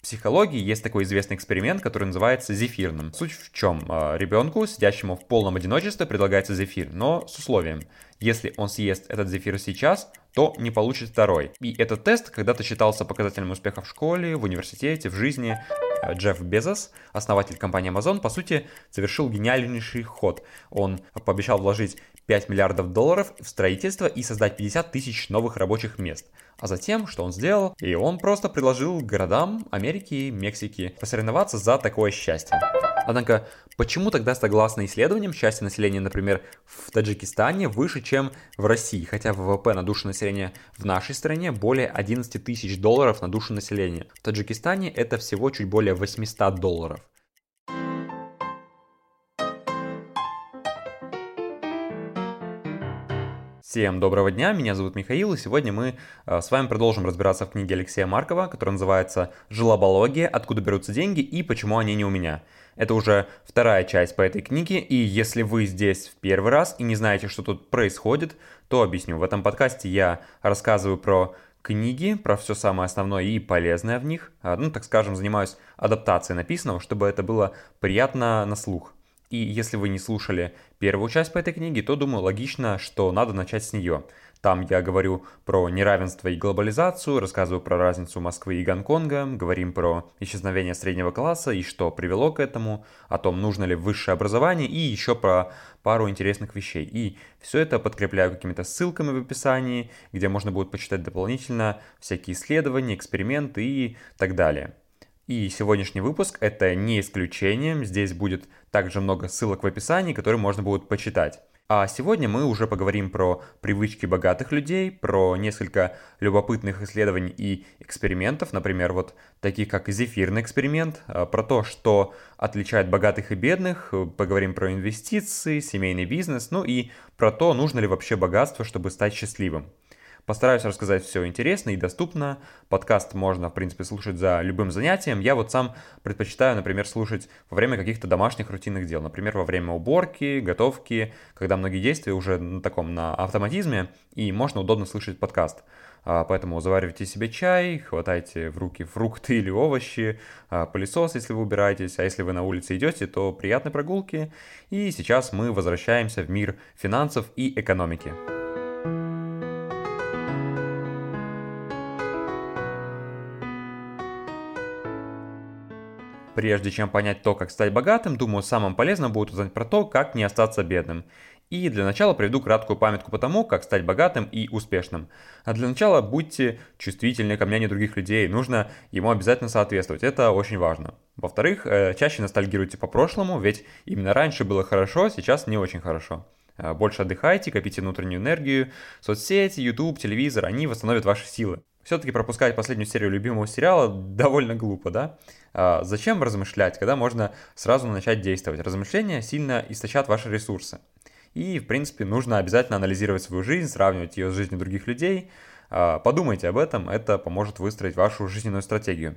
психологии есть такой известный эксперимент, который называется зефирным. Суть в чем? А, Ребенку, сидящему в полном одиночестве, предлагается зефир, но с условием. Если он съест этот зефир сейчас, то не получит второй. И этот тест когда-то считался показателем успеха в школе, в университете, в жизни. А, Джефф Безос, основатель компании Amazon, по сути, совершил гениальнейший ход. Он пообещал вложить 5 миллиардов долларов в строительство и создать 50 тысяч новых рабочих мест. А затем, что он сделал? И он просто предложил городам Америки и Мексики посоревноваться за такое счастье. Однако, почему тогда, согласно исследованиям, счастье населения, например, в Таджикистане выше, чем в России, хотя ВВП на душу населения в нашей стране более 11 тысяч долларов на душу населения. В Таджикистане это всего чуть более 800 долларов. Всем доброго дня, меня зовут Михаил, и сегодня мы э, с вами продолжим разбираться в книге Алексея Маркова, которая называется «Желобология. Откуда берутся деньги и почему они не у меня». Это уже вторая часть по этой книге, и если вы здесь в первый раз и не знаете, что тут происходит, то объясню. В этом подкасте я рассказываю про книги, про все самое основное и полезное в них. А, ну, так скажем, занимаюсь адаптацией написанного, чтобы это было приятно на слух. И если вы не слушали первую часть по этой книге, то думаю логично, что надо начать с нее. Там я говорю про неравенство и глобализацию, рассказываю про разницу Москвы и Гонконга, говорим про исчезновение среднего класса и что привело к этому, о том, нужно ли высшее образование и еще про пару интересных вещей. И все это подкрепляю какими-то ссылками в описании, где можно будет почитать дополнительно всякие исследования, эксперименты и так далее. И сегодняшний выпуск это не исключение, здесь будет также много ссылок в описании, которые можно будет почитать. А сегодня мы уже поговорим про привычки богатых людей, про несколько любопытных исследований и экспериментов, например, вот таких как зефирный эксперимент, а, про то, что отличает богатых и бедных, поговорим про инвестиции, семейный бизнес, ну и про то, нужно ли вообще богатство, чтобы стать счастливым. Постараюсь рассказать все интересно и доступно. Подкаст можно, в принципе, слушать за любым занятием. Я вот сам предпочитаю, например, слушать во время каких-то домашних рутинных дел. Например, во время уборки, готовки, когда многие действия уже на таком, на автоматизме, и можно удобно слышать подкаст. А, поэтому заваривайте себе чай, хватайте в руки фрукты или овощи, а, пылесос, если вы убираетесь, а если вы на улице идете, то приятной прогулки. И сейчас мы возвращаемся в мир финансов и экономики. Прежде чем понять то, как стать богатым, думаю, самым полезным будет узнать про то, как не остаться бедным. И для начала приведу краткую памятку по тому, как стать богатым и успешным. А для начала будьте чувствительны к мнению других людей, нужно ему обязательно соответствовать, это очень важно. Во-вторых, э, чаще ностальгируйте по прошлому, ведь именно раньше было хорошо, сейчас не очень хорошо. Э, больше отдыхайте, копите внутреннюю энергию, соцсети, YouTube, телевизор, они восстановят ваши силы. Все-таки пропускать последнюю серию любимого сериала довольно глупо, да? А зачем размышлять, когда можно сразу начать действовать? Размышления сильно истощат ваши ресурсы. И, в принципе, нужно обязательно анализировать свою жизнь, сравнивать ее с жизнью других людей. А, подумайте об этом, это поможет выстроить вашу жизненную стратегию.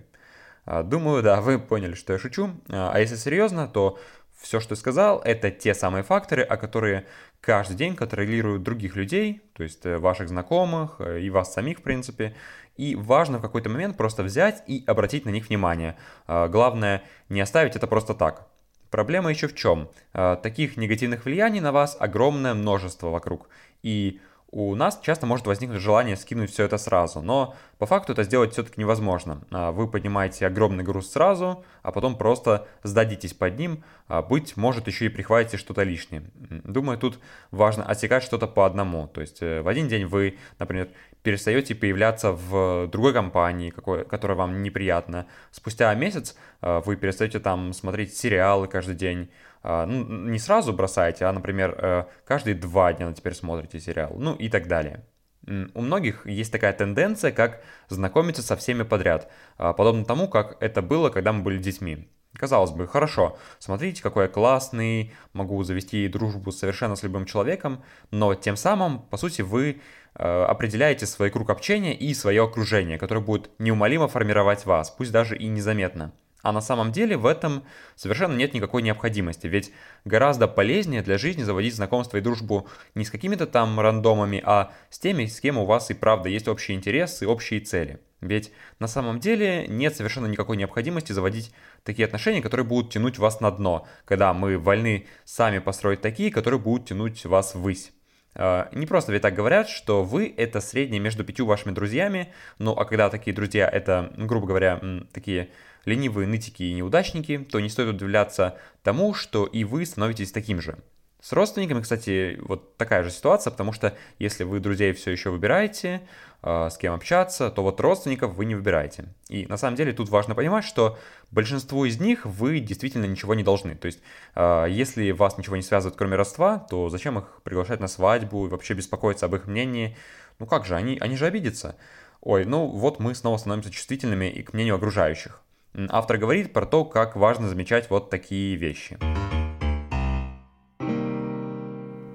А, думаю, да, вы поняли, что я шучу. А если серьезно, то все, что я сказал, это те самые факторы, о которые каждый день контролируют других людей, то есть э, ваших знакомых э, и вас самих, в принципе. И важно в какой-то момент просто взять и обратить на них внимание. А, главное, не оставить это просто так. Проблема еще в чем? А, таких негативных влияний на вас огромное множество вокруг. И у нас часто может возникнуть желание скинуть все это сразу, но по факту это сделать все-таки невозможно. А, вы поднимаете огромный груз сразу, а потом просто сдадитесь под ним, а, быть может еще и прихватите что-то лишнее. Думаю, тут важно отсекать что-то по одному. То есть э, в один день вы, например, перестаете появляться в другой компании, какой, которая вам неприятна. Спустя месяц а, вы перестаете там смотреть сериалы каждый день, ну, не сразу бросаете, а, например, э, каждые два дня теперь смотрите сериал, ну и так далее. У многих есть такая тенденция, как знакомиться со всеми подряд, а, подобно тому, как это было, когда мы были детьми. Казалось бы, хорошо, смотрите, какой я классный, могу завести дружбу совершенно с любым человеком, но тем самым, по сути, вы э, определяете свой круг общения и свое окружение, которое будет неумолимо формировать вас, пусть даже и незаметно. А на самом деле в этом совершенно нет никакой необходимости, ведь гораздо полезнее для жизни заводить знакомство и дружбу не с какими-то там рандомами, а с теми, с кем у вас и правда есть общие интересы, общие цели. Ведь на самом деле нет совершенно никакой необходимости заводить такие отношения, которые будут тянуть вас на дно, когда мы вольны сами построить такие, которые будут тянуть вас ввысь. А, не просто ведь так говорят, что вы это среднее между пятью вашими друзьями, ну а когда такие друзья это, грубо говоря, такие ленивые нытики и неудачники, то не стоит удивляться тому, что и вы становитесь таким же. С родственниками, кстати, вот такая же ситуация, потому что если вы друзей все еще выбираете, э, с кем общаться, то вот родственников вы не выбираете. И на самом деле тут важно понимать, что большинству из них вы действительно ничего не должны. То есть, э, если вас ничего не связывает, кроме родства, то зачем их приглашать на свадьбу и вообще беспокоиться об их мнении? Ну как же, они, они же обидятся. Ой, ну вот мы снова становимся чувствительными и к мнению окружающих. Автор говорит про то, как важно замечать вот такие вещи.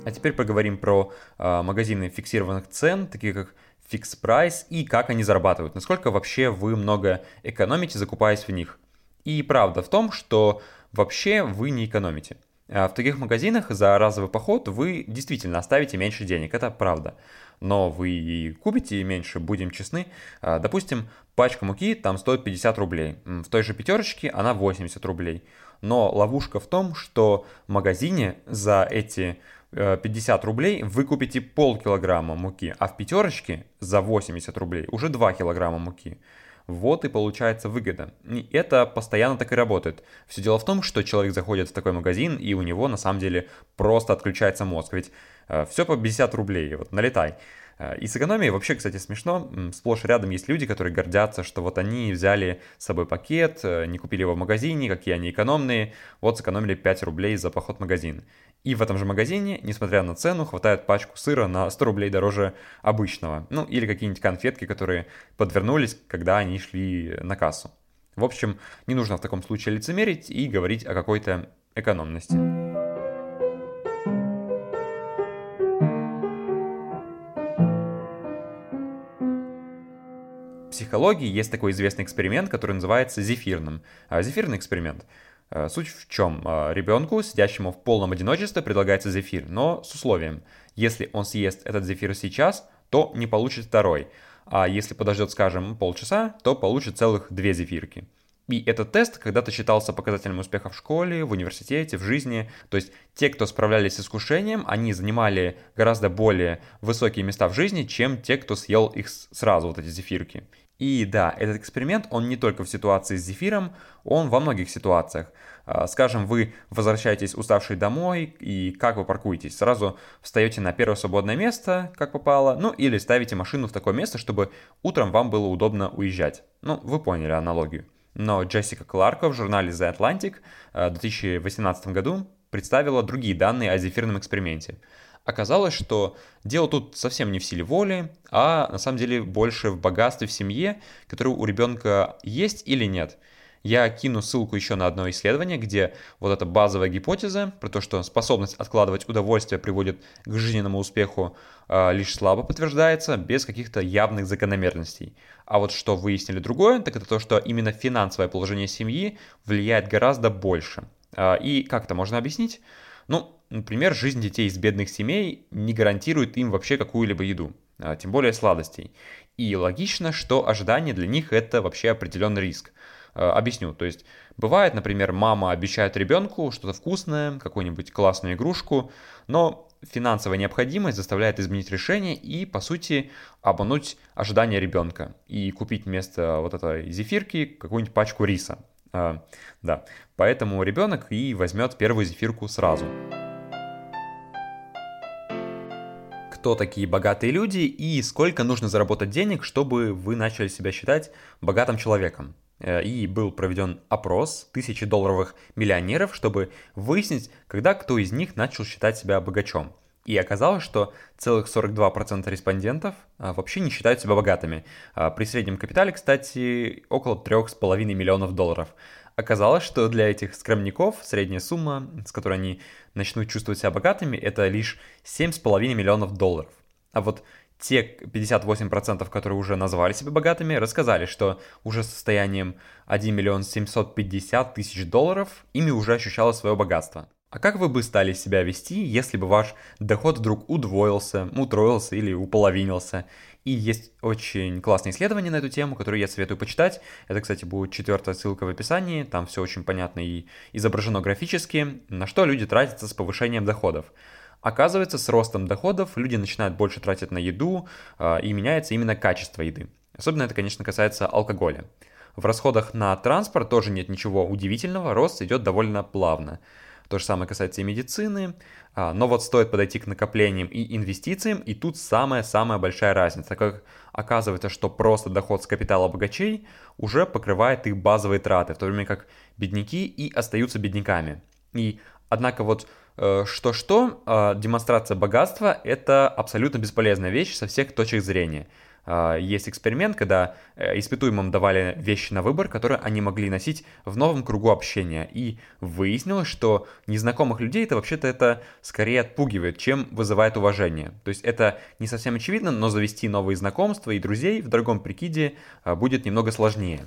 А теперь поговорим про э, магазины фиксированных цен, такие как Fix Price, и как они зарабатывают. Насколько вообще вы много экономите, закупаясь в них. И правда в том, что вообще вы не экономите. А в таких магазинах за разовый поход вы действительно оставите меньше денег, это правда. Но вы и купите меньше, будем честны. А, допустим, пачка муки там стоит 50 рублей. В той же пятерочке она 80 рублей. Но ловушка в том, что в магазине за эти 50 э, рублей вы купите полкилограмма муки, а в пятерочке за 80 рублей уже 2 килограмма муки. Вот и получается выгода. И это постоянно так и работает. Все дело в том, что человек заходит в такой магазин, и у него на самом деле просто отключается мозг. Ведь э, все по 50 рублей, вот налетай. Э, и с экономией вообще, кстати, смешно. Сплошь рядом есть люди, которые гордятся, что вот они взяли с собой пакет, э, не купили его в магазине, какие они экономные, вот сэкономили 5 рублей за поход в магазин. И в этом же магазине, несмотря на цену, хватает пачку сыра на 100 рублей дороже обычного. Ну, или какие-нибудь конфетки, которые подвернулись, когда они шли на кассу. В общем, не нужно в таком случае лицемерить и говорить о какой-то экономности. В психологии есть такой известный эксперимент, который называется зефирным. А, зефирный эксперимент – суть в чем? Э, Ребенку, сидящему в полном одиночестве, предлагается зефир, но с условием. Если он съест этот зефир сейчас, то не получит второй. А если подождет, скажем, полчаса, то получит целых две зефирки. И этот тест когда-то считался показателем успеха в школе, в университете, в жизни. То есть те, кто справлялись с искушением, они занимали гораздо более высокие места в жизни, чем те, кто съел их сразу, вот эти зефирки. И да, этот эксперимент, он не только в ситуации с зефиром, он во многих ситуациях. А, скажем, вы возвращаетесь уставший домой, и как вы паркуетесь? Сразу встаете на первое свободное место, как попало, ну или ставите машину в такое место, чтобы утром вам было удобно уезжать. Ну, вы поняли аналогию. Но Джессика Кларка в журнале The Atlantic а, в 2018 году представила другие данные о зефирном эксперименте. Оказалось, что дело тут совсем не в силе воли, а на самом деле больше в богатстве в семье, которое у ребенка есть или нет. Я кину ссылку еще на одно исследование, где вот эта базовая гипотеза про то, что способность откладывать удовольствие приводит к жизненному успеху, э, лишь слабо подтверждается, без каких-то явных закономерностей. А вот что выяснили другое, так это то, что именно финансовое положение семьи влияет гораздо больше. Э, и как это можно объяснить? Ну, например, жизнь детей из бедных семей не гарантирует им вообще какую-либо еду, а тем более сладостей. И логично, что ожидание для них это вообще определенный риск. А, объясню, то есть бывает, например, мама обещает ребенку что-то вкусное, какую-нибудь классную игрушку, но финансовая необходимость заставляет изменить решение и, по сути, обмануть ожидания ребенка и купить вместо вот этой зефирки какую-нибудь пачку риса. А, да, поэтому ребенок и возьмет первую зефирку сразу. Кто такие богатые люди и сколько нужно заработать денег, чтобы вы начали себя считать богатым человеком? Э, и был проведен опрос тысячи долларовых миллионеров, чтобы выяснить, когда кто из них начал считать себя богачом. И оказалось, что целых 42% респондентов а, вообще не считают себя богатыми. А, при среднем капитале, кстати, около 3,5 миллионов долларов. Оказалось, что для этих скромников средняя сумма, с которой они начнут чувствовать себя богатыми, это лишь 7,5 миллионов долларов. А вот те 58%, которые уже назвали себя богатыми, рассказали, что уже состоянием 1 миллион 750 тысяч долларов ими уже ощущало свое богатство. А как вы бы стали себя вести, если бы ваш доход вдруг удвоился, утроился или уполовинился? И есть очень классное исследование на эту тему, которое я советую почитать. Это, кстати, будет четвертая ссылка в описании. Там все очень понятно и изображено графически, на что люди тратятся с повышением доходов. Оказывается, с ростом доходов люди начинают больше тратить на еду, а, и меняется именно качество еды. Особенно это, конечно, касается алкоголя. В расходах на транспорт тоже нет ничего удивительного, рост идет довольно плавно. То же самое касается и медицины. А, но вот стоит подойти к накоплениям и инвестициям, и тут самая-самая большая разница, так как оказывается, что просто доход с капитала богачей уже покрывает их базовые траты, в то время как бедняки и остаются бедняками. И однако вот э, что-что, а, демонстрация богатства – это абсолютно бесполезная вещь со всех точек зрения – есть эксперимент, когда э, испытуемым давали вещи на выбор, которые они могли носить в новом кругу общения. И выяснилось, что незнакомых людей это вообще-то это скорее отпугивает, чем вызывает уважение. То есть это не совсем очевидно, но завести новые знакомства и друзей в дорогом прикиде а, будет немного сложнее.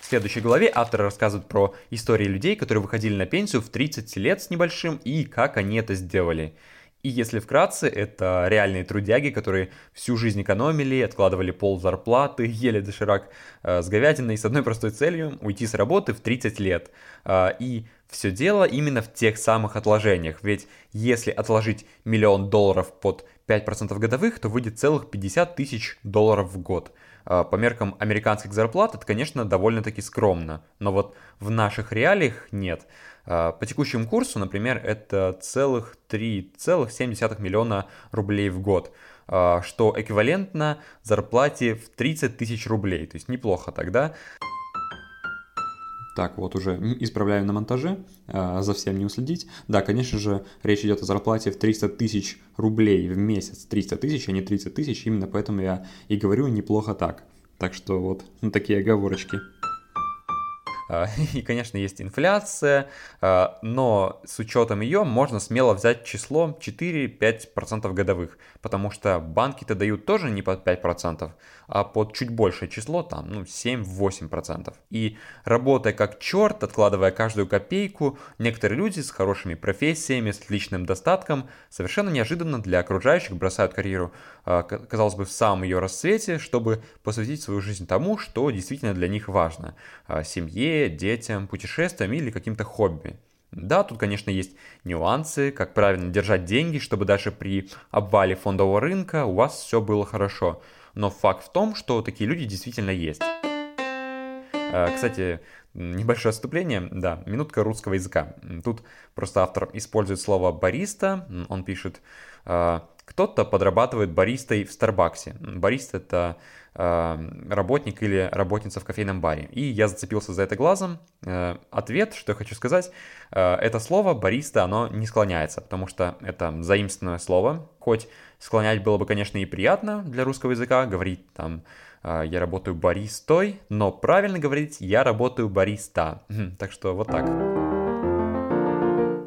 В следующей главе автор рассказывает про истории людей, которые выходили на пенсию в 30 лет с небольшим и как они это сделали. И если вкратце, это реальные трудяги, которые всю жизнь экономили, откладывали пол зарплаты, ели доширак э, с говядиной с одной простой целью – уйти с работы в 30 лет. Э, и все дело именно в тех самых отложениях, ведь если отложить миллион долларов под 5% годовых, то выйдет целых 50 тысяч долларов в год. Э, по меркам американских зарплат это, конечно, довольно-таки скромно, но вот в наших реалиях нет – а, по текущему курсу, например, это целых 3,7 миллиона рублей в год, а, что эквивалентно зарплате в 30 тысяч рублей. То есть неплохо тогда. Так, вот уже исправляю на монтаже, а, за всем не уследить. Да, конечно же, речь идет о зарплате в 300 тысяч рублей в месяц. 300 тысяч, а не 30 тысяч, именно поэтому я и говорю неплохо так. Так что вот, ну, такие оговорочки. А, и, конечно, есть инфляция, а, но с учетом ее можно смело взять число 4-5% годовых, потому что банки-то дают тоже не под 5%, а под чуть большее число, там, ну, 7-8%. И работая как черт, откладывая каждую копейку, некоторые люди с хорошими профессиями, с личным достатком, совершенно неожиданно для окружающих бросают карьеру, а, казалось бы, в самом ее расцвете, чтобы посвятить свою жизнь тому, что действительно для них важно – семье, детям, путешествиям или каким-то хобби. Да, тут, конечно, есть нюансы, как правильно держать деньги, чтобы даже при обвале фондового рынка у вас все было хорошо – но факт в том, что такие люди действительно есть. Э, кстати, небольшое отступление, да, минутка русского языка. Тут просто автор использует слово «бариста», он пишет э, «кто-то подрабатывает баристой в Старбаксе». Бариста – это э, работник или работница в кофейном баре. И я зацепился за это глазом. Ответ, что я хочу сказать, это слово «бариста», оно не склоняется, потому что это заимственное слово, хоть Склонять было бы, конечно, и приятно для русского языка, говорить там «А, «я работаю баристой», но правильно говорить «я работаю бариста». Так что вот так.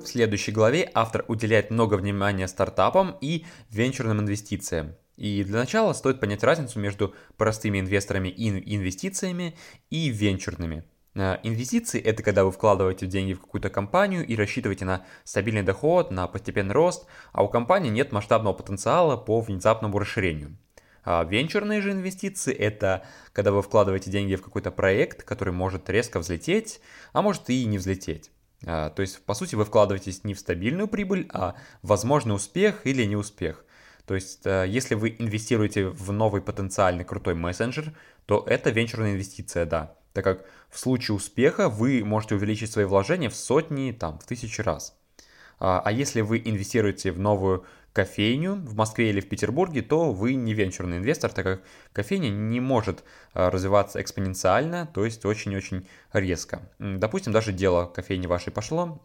В следующей главе автор уделяет много внимания стартапам и венчурным инвестициям. И для начала стоит понять разницу между простыми инвесторами и инвестициями и венчурными. Э, инвестиции – это когда вы вкладываете деньги в какую-то компанию и рассчитываете на стабильный доход, на постепенный рост, а у компании нет масштабного потенциала по внезапному расширению. А венчурные же инвестиции – это когда вы вкладываете деньги в какой-то проект, который может резко взлететь, а может и не взлететь. А, то есть, по сути, вы вкладываетесь не в стабильную прибыль, а возможный успех или неуспех. То есть, э, если вы инвестируете в новый потенциальный крутой мессенджер, то это венчурная инвестиция, да так как в случае успеха вы можете увеличить свои вложения в сотни, там, в тысячи раз. А, а если вы инвестируете в новую кофейню в Москве или в Петербурге, то вы не венчурный инвестор, так как кофейня не может а, развиваться экспоненциально, то есть очень-очень резко. Допустим, даже дело кофейни вашей пошло,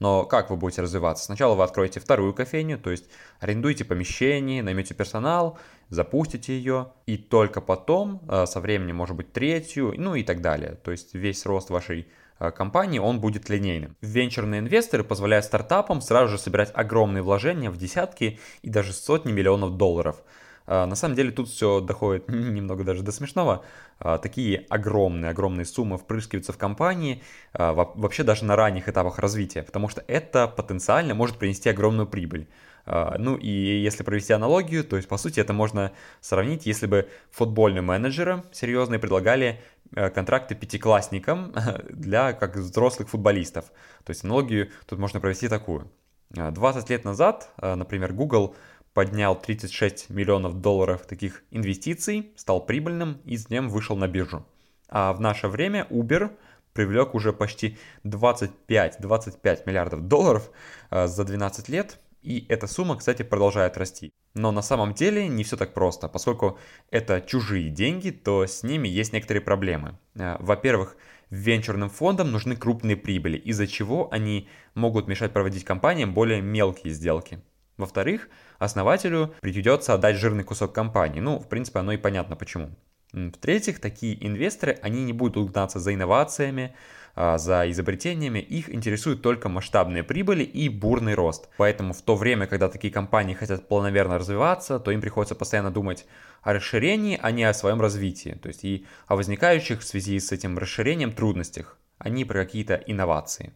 но как вы будете развиваться? Сначала вы откроете вторую кофейню, то есть арендуете помещение, наймете персонал, запустите ее, и только потом а, со временем, может быть, третью, ну и так далее. То есть весь рост вашей компании, он будет линейным. Венчурные инвесторы позволяют стартапам сразу же собирать огромные вложения в десятки и даже сотни миллионов долларов. А, на самом деле тут все доходит немного даже до смешного. А, такие огромные, огромные суммы впрыскиваются в компании вообще даже на ранних этапах развития, потому что это потенциально может принести огромную прибыль. Ну и если провести аналогию, то есть по сути это можно сравнить, если бы футбольным менеджерам серьезные предлагали э, контракты пятиклассникам для как взрослых футболистов. То есть аналогию тут можно провести такую. 20 лет назад, например, Google поднял 36 миллионов долларов таких инвестиций, стал прибыльным и с ним вышел на биржу. А в наше время Uber привлек уже почти 25-25 миллиардов долларов э, за 12 лет, и эта сумма, кстати, продолжает расти. Но на самом деле не все так просто, поскольку это чужие деньги, то с ними есть некоторые проблемы. Э, во-первых, венчурным фондам нужны крупные прибыли, из-за чего они могут мешать проводить компаниям более мелкие сделки. Во-вторых, основателю придется отдать жирный кусок компании. Ну, в принципе, оно и понятно почему. В-третьих, такие инвесторы, они не будут гнаться за инновациями, за изобретениями, их интересуют только масштабные прибыли и бурный рост. Поэтому в то время, когда такие компании хотят планомерно развиваться, то им приходится постоянно думать о расширении, а не о своем развитии, то есть и о возникающих в связи с этим расширением трудностях, а не про какие-то инновации.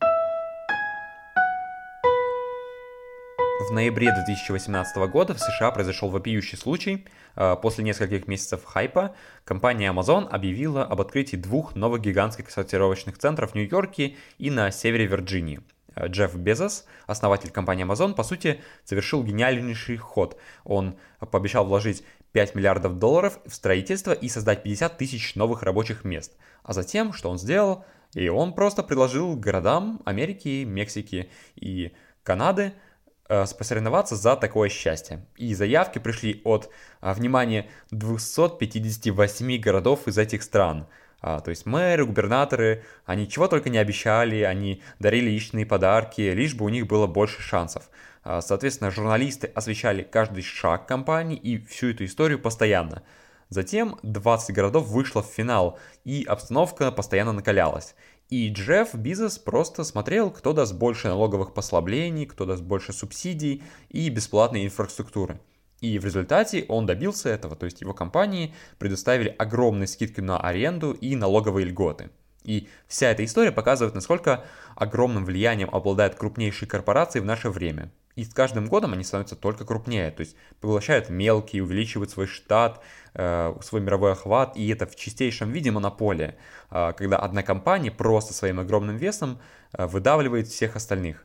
В ноябре 2018 года в США произошел вопиющий случай. А, после нескольких месяцев хайпа компания Amazon объявила об открытии двух новых гигантских сортировочных центров в Нью-Йорке и на севере Вирджинии. А, Джефф Безос, основатель компании Amazon, по сути, совершил гениальнейший ход. Он пообещал вложить 5 миллиардов долларов в строительство и создать 50 тысяч новых рабочих мест. А затем, что он сделал? И он просто предложил городам Америки, Мексики и Канады – посоревноваться за такое счастье. И заявки пришли от, а, внимания 258 городов из этих стран. А, то есть мэры, губернаторы, они чего только не обещали, они дарили личные подарки, лишь бы у них было больше шансов. А, соответственно, журналисты освещали каждый шаг компании и всю эту историю постоянно. Затем 20 городов вышло в финал, и обстановка постоянно накалялась. И Джефф Бизнес просто смотрел, кто даст больше налоговых послаблений, кто даст больше субсидий и бесплатной инфраструктуры. И в результате он добился этого, то есть его компании предоставили огромные скидки на аренду и налоговые льготы. И вся эта история показывает, насколько огромным влиянием обладают крупнейшие корпорации в наше время. И с каждым годом они становятся только крупнее, то есть поглощают мелкие, увеличивают свой штат, э, свой мировой охват, и это в чистейшем виде монополия, э, когда одна компания просто своим огромным весом э, выдавливает всех остальных.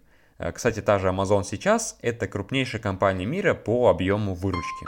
Кстати, та же Amazon сейчас это крупнейшая компания мира по объему выручки.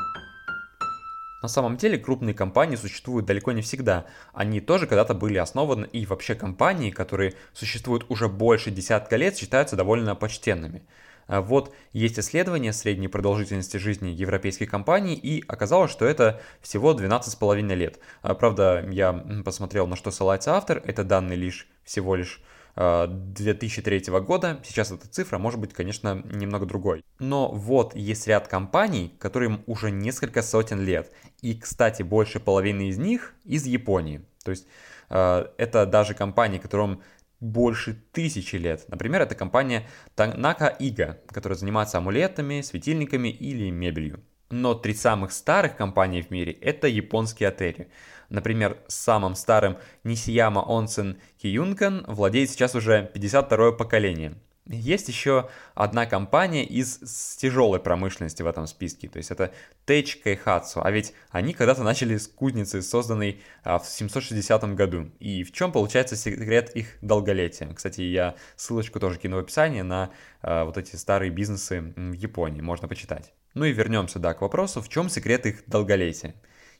На самом деле крупные компании существуют далеко не всегда. Они тоже когда-то были основаны, и вообще компании, которые существуют уже больше десятка лет, считаются довольно почтенными. А вот есть исследование средней продолжительности жизни европейских компаний, и оказалось, что это всего 12,5 лет. А, правда, я посмотрел, на что ссылается автор, это данные лишь всего лишь 2003 а, года. Сейчас эта цифра может быть, конечно, немного другой. Но вот есть ряд компаний, которым уже несколько сотен лет. И, кстати, больше половины из них из Японии. То есть это даже компании, которым больше тысячи лет. Например, это компания Tanaka Iga, которая занимается амулетами, светильниками или мебелью. Но три самых старых компании в мире – это японские отели. Например, самым старым Nishiyama Onsen Kiyunkan владеет сейчас уже 52 поколение – есть еще одна компания из с тяжелой промышленности в этом списке, то есть это Tech Kaihatsu, а ведь они когда-то начали с кузницы, созданной а, в 760 году. И в чем получается секрет их долголетия? Кстати, я ссылочку тоже кину в описании на а, вот эти старые бизнесы в Японии, можно почитать. Ну и вернемся, да, к вопросу, в чем секрет их долголетия.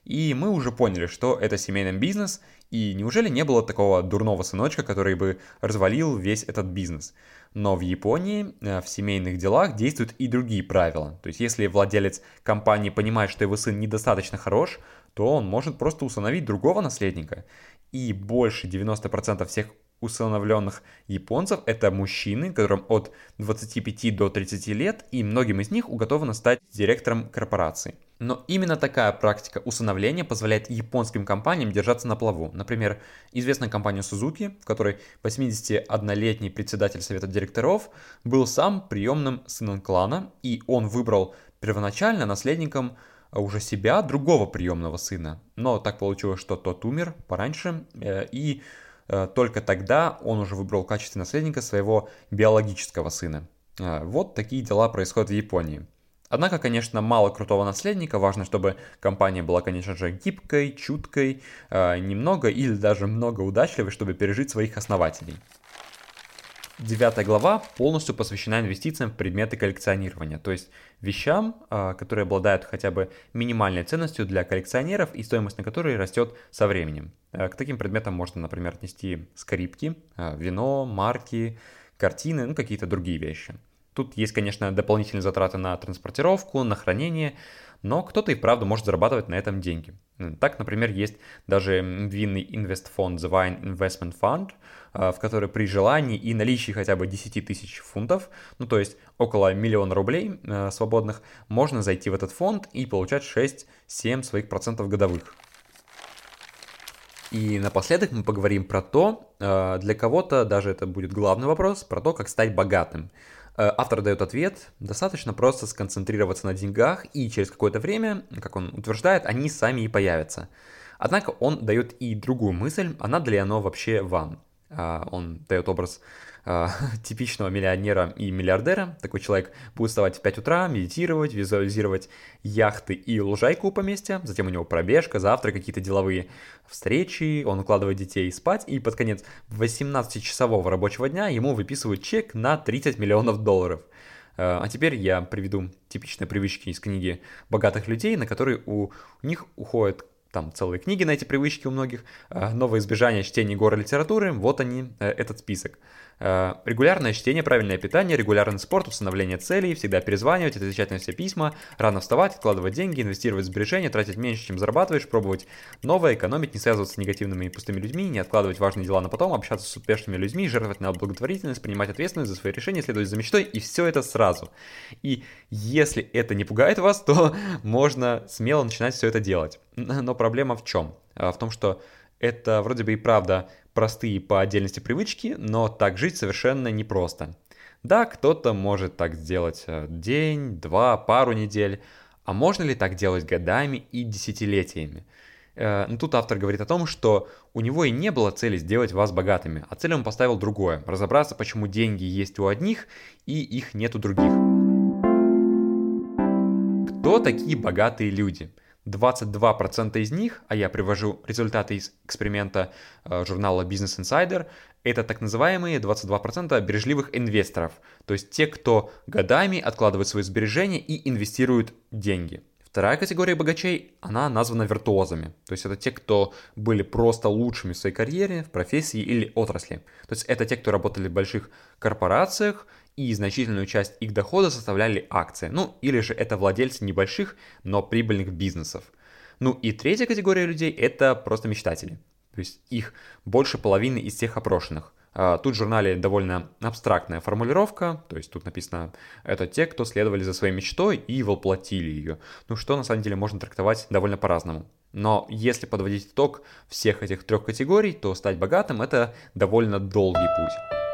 И мы уже поняли, что это семейный бизнес, и неужели не было такого дурного сыночка, который бы развалил весь этот бизнес? Но в Японии э, в семейных делах действуют и другие правила. То есть если владелец компании понимает, что его сын недостаточно хорош, то он может просто установить другого наследника. И больше 90% всех усыновленных японцев это мужчины, которым от 25 до 30 лет, и многим из них уготовано стать директором корпорации. Но именно такая практика усыновления позволяет японским компаниям держаться на плаву. Например, известная компания Suzuki, в которой 81-летний председатель совета директоров был сам приемным сыном клана, и он выбрал первоначально наследником уже себя другого приемного сына. Но так получилось, что тот умер пораньше, э, и только тогда он уже выбрал в качестве наследника своего биологического сына. Э, вот такие дела происходят в Японии. Однако, конечно, мало крутого наследника, важно, чтобы компания была, конечно же, гибкой, чуткой, немного или даже много удачливой, чтобы пережить своих основателей. Девятая глава полностью посвящена инвестициям в предметы коллекционирования, то есть вещам, а, которые обладают хотя бы минимальной ценностью для коллекционеров и стоимость на которые растет со временем. А, к таким предметам можно, например, отнести скрипки, а, вино, марки, картины, ну какие-то другие вещи. Тут есть, конечно, дополнительные затраты на транспортировку, на хранение, но кто-то и вправду может зарабатывать на этом деньги. Так, например, есть даже винный инвестфонд The Wine Investment Fund, а, в который при желании и наличии хотя бы 10 тысяч фунтов, ну то есть около миллиона рублей э, свободных, можно зайти в этот фонд и получать 6-7 своих процентов годовых. И напоследок мы поговорим про то, э, для кого-то даже это будет главный вопрос, про то, как стать богатым. Э, автор дает ответ, достаточно просто сконцентрироваться на деньгах, и через какое-то время, как он утверждает, они сами и появятся. Однако он дает и другую мысль, она для оно вообще вам. А, он дает образ а, типичного миллионера и миллиардера. Такой человек будет вставать в 5 утра, медитировать, визуализировать яхты и лужайку у поместья. Затем у него пробежка, завтра какие-то деловые встречи. Он укладывает детей спать. И под конец 18-часового рабочего дня ему выписывают чек на 30 миллионов долларов. А, а теперь я приведу типичные привычки из книги богатых людей, на которые у них уходит там целые книги на эти привычки у многих, э, новое избежание чтения гора литературы, вот они, э, этот список. Э, регулярное чтение, правильное питание, регулярный спорт, установление целей, всегда перезванивать, отвечать на все письма, рано вставать, откладывать деньги, инвестировать в сбережения, тратить меньше, чем зарабатываешь, пробовать новое, экономить, не связываться с негативными и пустыми людьми, не откладывать важные дела на потом, общаться с успешными людьми, жертвовать на благотворительность, принимать ответственность за свои решения, следовать за мечтой, и все это сразу. И если это не пугает вас, то можно смело начинать все это делать. Но проблема в чем? В том, что это вроде бы и правда простые по отдельности привычки, но так жить совершенно непросто. Да, кто-то может так сделать э, день, два, пару недель, а можно ли так делать годами и десятилетиями? Э, Но ну, тут автор говорит о том, что у него и не было цели сделать вас богатыми, а цель он поставил другое – разобраться, почему деньги есть у одних и их нет у других. Кто такие богатые люди? 22% из них, а я привожу результаты из эксперимента э, журнала Business Insider, это так называемые 22% бережливых инвесторов, то есть те, кто годами откладывает свои сбережения и инвестируют деньги. Вторая категория богачей, она названа виртуозами. То есть это те, кто были просто лучшими в своей карьере, в профессии или отрасли. То есть это те, кто работали в больших корпорациях и значительную часть их дохода составляли акции. Ну, или же это владельцы небольших, но прибыльных бизнесов. Ну и третья категория людей – это просто мечтатели. То есть их больше половины из всех опрошенных. А, тут в журнале довольно абстрактная формулировка, то есть тут написано «это те, кто следовали за своей мечтой и воплотили ее». Ну что на самом деле можно трактовать довольно по-разному. Но если подводить итог всех этих трех категорий, то стать богатым – это довольно долгий путь.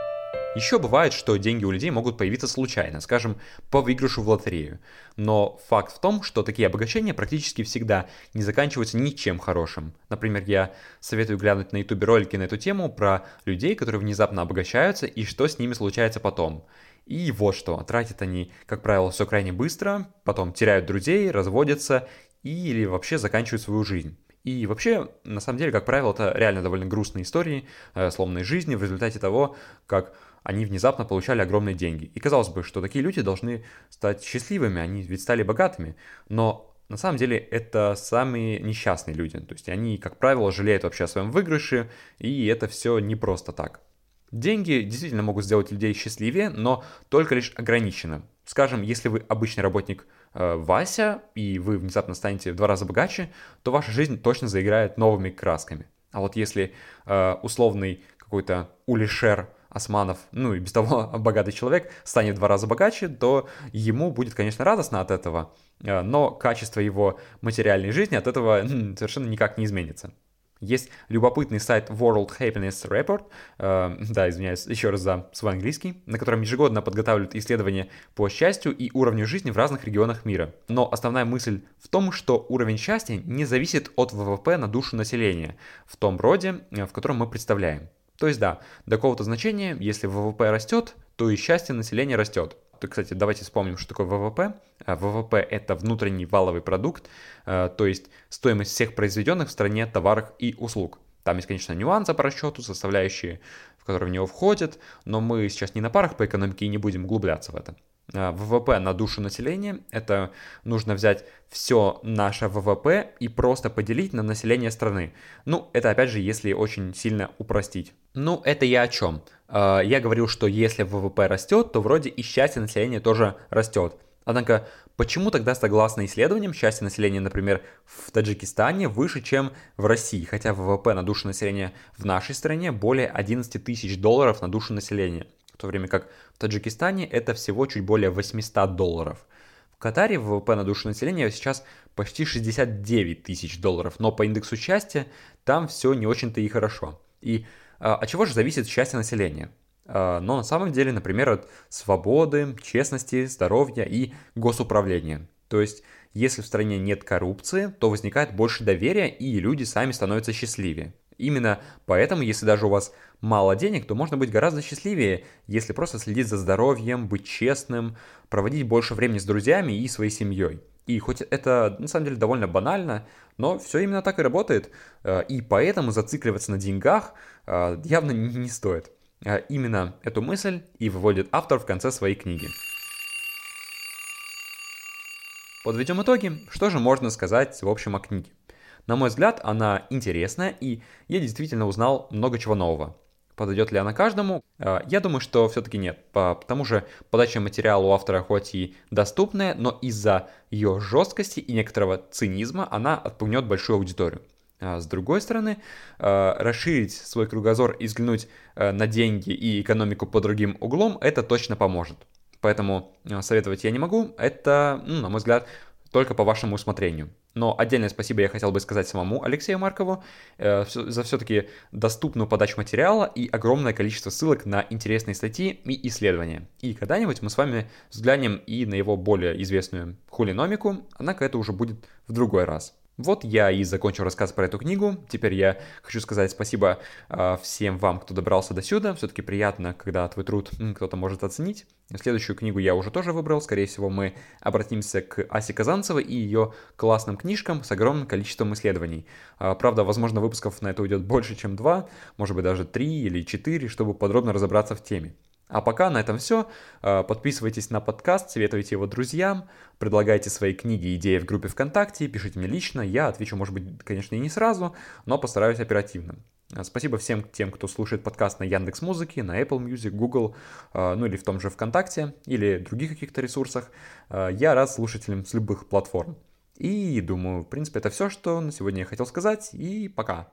Еще бывает, что деньги у людей могут появиться случайно, скажем, по выигрышу в лотерею. Но факт в том, что такие обогащения практически всегда не заканчиваются ничем хорошим. Например, я советую глянуть на ютубе ролики на эту тему про людей, которые внезапно обогащаются и что с ними случается потом. И вот что, тратят они, как правило, все крайне быстро, потом теряют друзей, разводятся или вообще заканчивают свою жизнь. И вообще, на самом деле, как правило, это реально довольно грустные истории э, сломанной жизни в результате того, как они внезапно получали огромные деньги. И казалось бы, что такие люди должны стать счастливыми, они ведь стали богатыми. Но на самом деле это самые несчастные люди. То есть они, как правило, жалеют вообще о своем выигрыше, и это все не просто так. Деньги действительно могут сделать людей счастливее, но только лишь ограниченно. Скажем, если вы обычный работник э, Вася, и вы внезапно станете в два раза богаче, то ваша жизнь точно заиграет новыми красками. А вот если э, условный какой-то улишер Османов, ну и без того богатый человек, станет в два раза богаче, то ему будет, конечно, радостно от этого, э, но качество его материальной жизни от этого совершенно никак не изменится. Есть любопытный сайт World Happiness Report, э, да, извиняюсь еще раз за свой английский, на котором ежегодно подготавливают исследования по счастью и уровню жизни в разных регионах мира. Но основная мысль в том, что уровень счастья не зависит от ВВП на душу населения в том роде, э, в котором мы представляем. То есть да, до какого-то значения, если ВВП растет, то и счастье населения растет. Кстати, давайте вспомним, что такое ВВП. А, ВВП – это внутренний валовый продукт, а, то есть стоимость всех произведенных в стране товаров и услуг. Там есть, конечно, нюансы по расчету, составляющие, в которые в него входят, но мы сейчас не на парах по экономике и не будем углубляться в это. А, ВВП на душу населения – это нужно взять все наше ВВП и просто поделить на население страны. Ну, это опять же, если очень сильно упростить. Ну, это я о чем? А, я говорил, что если ВВП растет, то вроде и счастье населения тоже растет. Однако, почему тогда, согласно исследованиям, счастье населения, например, в Таджикистане выше, чем в России, хотя ВВП на душу населения в нашей стране более 11 тысяч долларов на душу населения, в то время как в Таджикистане это всего чуть более 800 долларов. В Катаре ВВП на душу населения сейчас почти 69 тысяч долларов, но по индексу счастья там все не очень-то и хорошо. И от чего же зависит счастье населения? А, но на самом деле, например, от свободы, честности, здоровья и госуправления. То есть, если в стране нет коррупции, то возникает больше доверия, и люди сами становятся счастливее. Именно поэтому, если даже у вас мало денег, то можно быть гораздо счастливее, если просто следить за здоровьем, быть честным, проводить больше времени с друзьями и своей семьей. И хоть это на самом деле довольно банально, но все именно так и работает. Э, и поэтому зацикливаться на деньгах э, явно не стоит. Э, именно эту мысль и выводит автор в конце своей книги. Подведем итоги. Что же можно сказать в общем о книге? На мой взгляд, она интересная, и я действительно узнал много чего нового. Подойдет ли она каждому? А, я думаю, что все-таки нет. Потому что подача материала у автора хоть и доступная, но из-за ее жесткости и некоторого цинизма она отпугнет большую аудиторию. А с другой стороны, а, расширить свой кругозор и взглянуть на деньги и экономику по другим углом, это точно поможет. Поэтому советовать я не могу. Это, ну, на мой взгляд, только по вашему усмотрению. Но отдельное спасибо я хотел бы сказать самому Алексею Маркову э, за все-таки доступную подачу материала и огромное количество ссылок на интересные статьи и исследования. И когда-нибудь мы с вами взглянем и на его более известную хулиномику, однако это уже будет в другой раз. Вот я и закончил рассказ про эту книгу. Теперь я хочу сказать спасибо э, всем вам, кто добрался до сюда. Все-таки приятно, когда твой труд кто-то может оценить. Следующую книгу я уже тоже выбрал. Скорее всего, мы обратимся к Асе Казанцевой и ее классным книжкам с огромным количеством исследований. Э, правда, возможно, выпусков на это уйдет больше, чем два, может быть, даже три или четыре, чтобы подробно разобраться в теме. А пока на этом все. Э, подписывайтесь на подкаст, советуйте его друзьям, предлагайте свои книги идеи в группе ВКонтакте, пишите мне лично, я отвечу, может быть, конечно, и не сразу, но постараюсь оперативно. Э, спасибо всем тем, кто слушает подкаст на Яндекс Музыке, на Apple Music, Google, э, ну или в том же ВКонтакте, или других каких-то ресурсах. Я рад слушателям с любых платформ. И думаю, в принципе, это все, что на сегодня я хотел сказать, и пока.